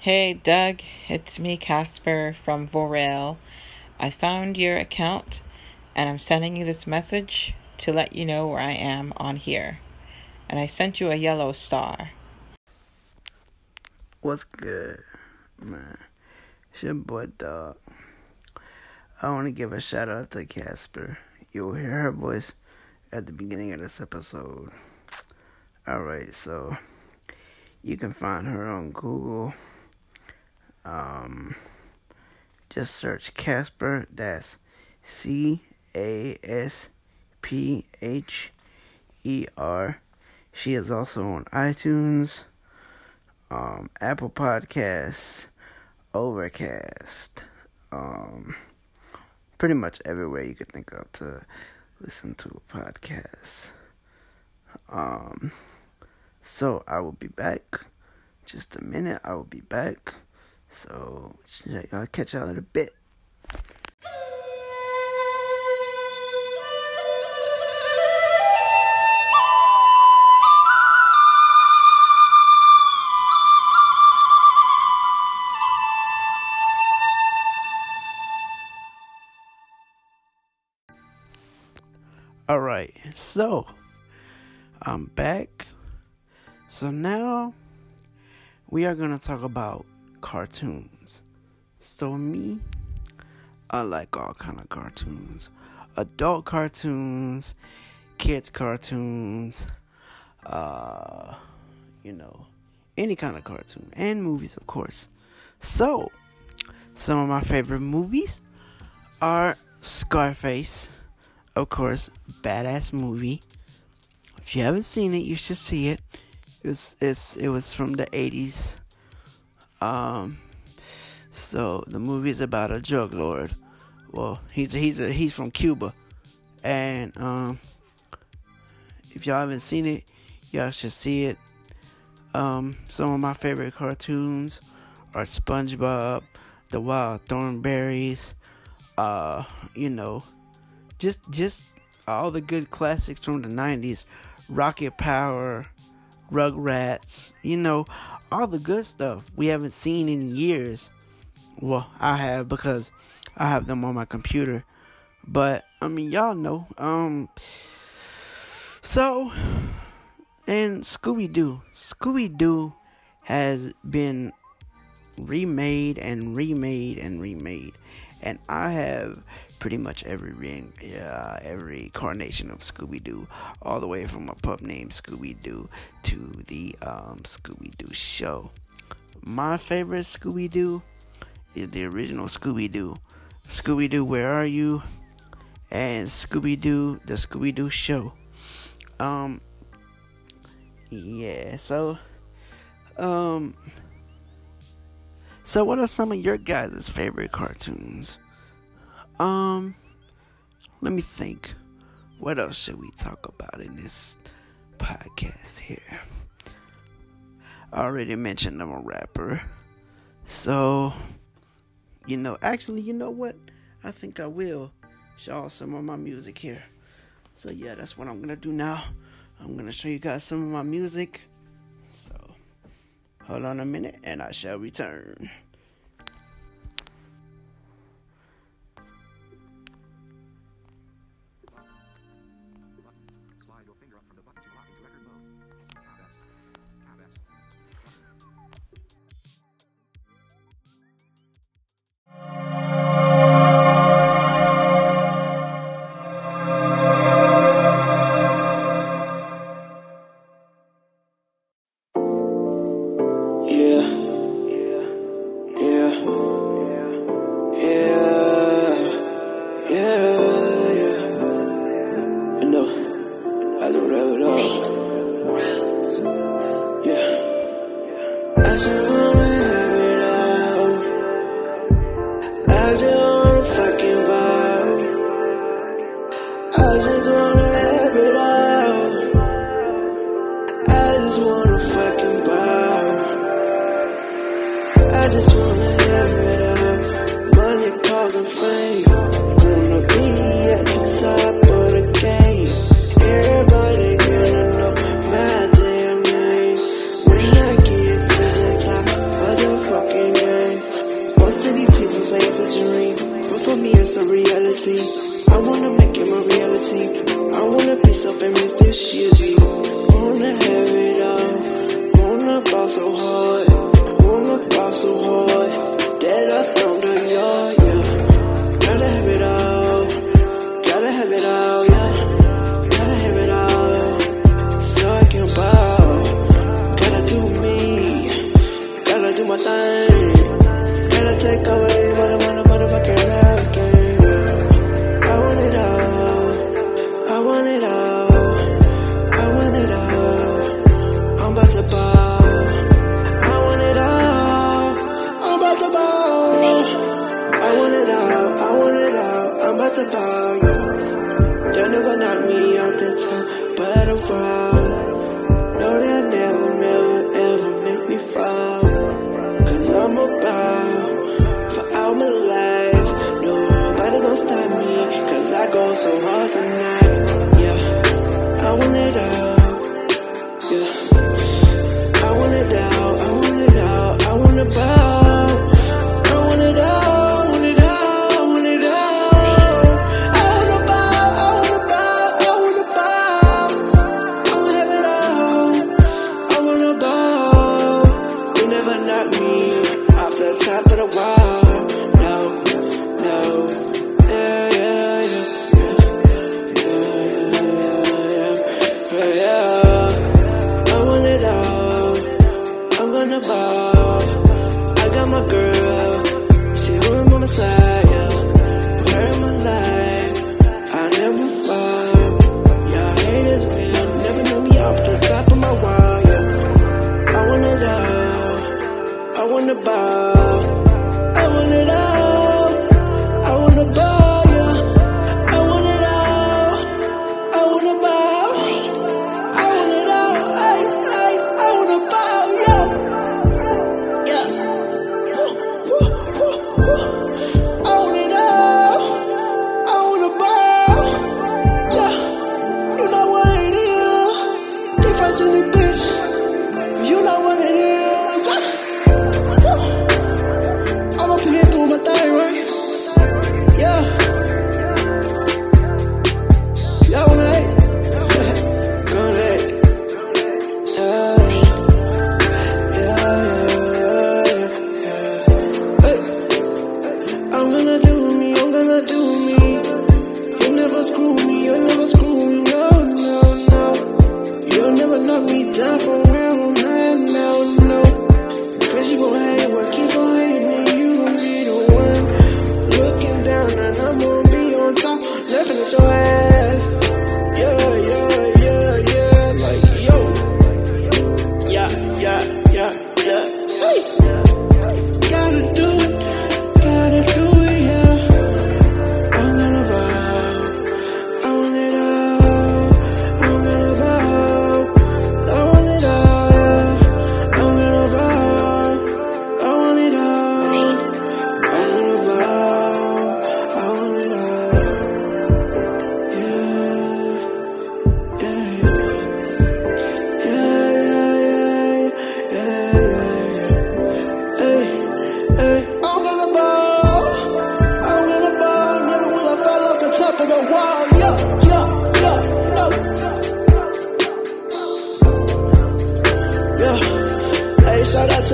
Hey Doug, it's me Caspher from Vorel. I found your account and I'm sending you this message to let you know where I am on here. And I sent you a yellow star. What's good, man? It's your boy Doug. I want to give a shout out to Caspher. You'll hear her voice at the beginning of this episode. Alright, so you can find her on Google. Um, just search Caspher. That's C A S P H E R. She is also on iTunes, um, Apple Podcasts, Overcast, um, pretty much everywhere you could think of to listen to a podcast. Um, so I will be back. Just a minute, I will be back. So I'll catch y'all in a bit. All right, so I'm back. So now we are going to talk about cartoons. So me, I like all kind of cartoons. Adult cartoons, kids cartoons, uh, you know, any kind of cartoon and movies of course. So, some of my favorite movies are Scarface, of course, badass movie. If you haven't seen it, you should see it. It was it's it was from the 80s. Um so the movie is about a drug lord. Well, he's he's a, he's from Cuba. And um if y'all haven't seen it, y'all should see it. Um some of my favorite cartoons are SpongeBob, The Wild Thornberrys, uh, you know, just just all the good classics from the 90s, Rocket Power, Rugrats, you know, all the good stuff we haven't seen in years. Well, I have because I have them on my computer. But I mean, y'all know. Um so and Scooby Doo. Scooby Doo has been remade and remade and remade. And I have pretty much every ring, every carnation of Scooby Doo, all the way from a pup named Scooby Doo to the um, Scooby Doo show. My favorite Scooby Doo is the original Scooby Doo. Scooby Doo, where are you? And Scooby Doo, the Scooby Doo show. Um, yeah, so, um, so what are some of your guys' favorite cartoons? Um, let me think. What else should we talk about in this podcast here? I already mentioned I'm a rapper. So, you know, actually, you know what? I think I will show some of my music here. So, yeah, that's what I'm gonna do now. I'm gonna show you guys some of my music. Hold on a minute and I shall return.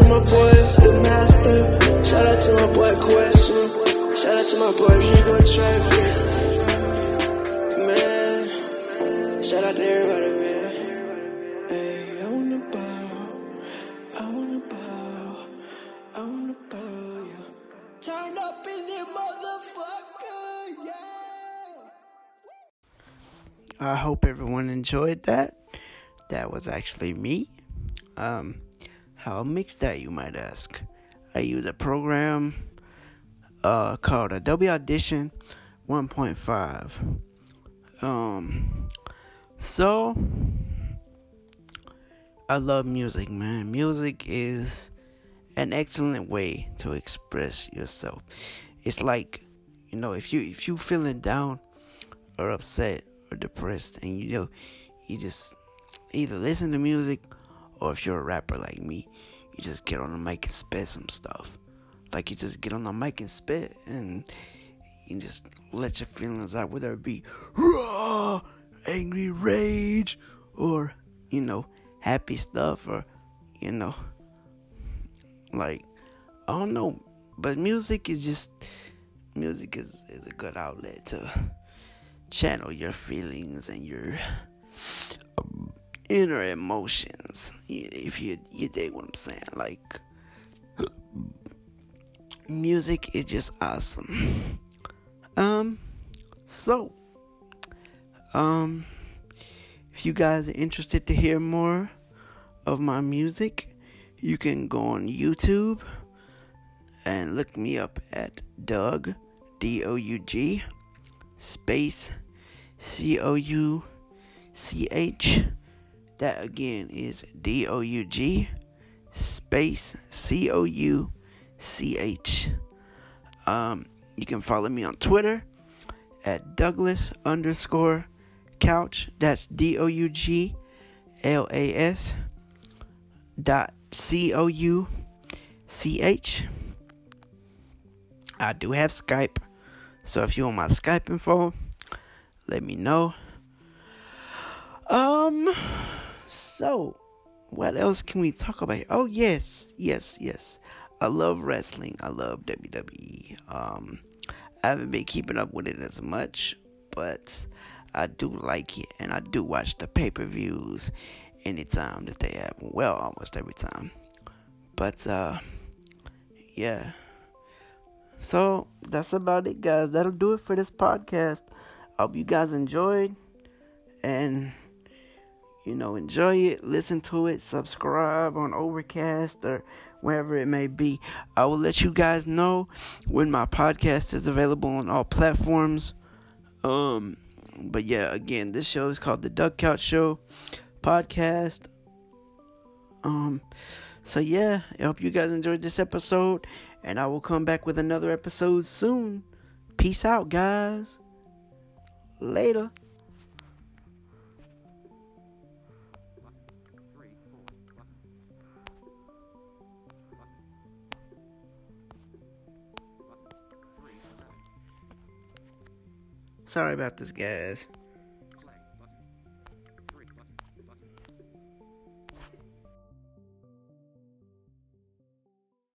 my boy, the master. Shout out to my boy, Question. Shout out to my boy, Rigo Traffic. Man, shout out to everybody, man. I wanna bow, I wanna bow, I wanna bow. Turn up in motherfucker. I hope everyone enjoyed that. That was actually me. Um, how I mix that, you might ask. I use a program uh, called Adobe Audition 1.5. Um, so I love music, man. Music is an excellent way to express yourself. It's like, you know, if you if you feeling down or upset or depressed, and you know, you just either listen to music or if you're a rapper like me, you just get on the mic and spit some stuff. Like you just get on the mic and spit and you just let your feelings out, whether it be raw, angry rage, or you know, happy stuff, or you know, like I don't know, but music is just music is, is a good outlet to channel your feelings and your inner emotions. If you you dig what I'm saying, like music is just awesome. Um, so um, if you guys are interested to hear more of my music, you can go on YouTube and look me up at Doug D O U G space C O U C H that again is D O U G, space C O U C H. Um, you can follow me on Twitter at Douglas underscore couch. That's D O U G L A S dot C O U C H. I do have Skype, so if you want my Skype info, let me know. Um, so what else can we talk about? Oh yes, yes, yes. I love wrestling. I love WWE. Um, I haven't been keeping up with it as much, but I do like it, and I do watch the pay per views anytime that they have. Well, almost every time. But uh, yeah. So that's about it, guys. That'll do it for this podcast. I hope you guys enjoyed, and you know, enjoy it, listen to it, subscribe on Overcast or wherever it may be. I will let you guys know when my podcast is available on all platforms. Um, but yeah, again, this show is called the Doug Couch Show podcast. Um, so yeah, I hope you guys enjoyed this episode, and I will come back with another episode soon. Peace out, guys. Later. Sorry about this, guys.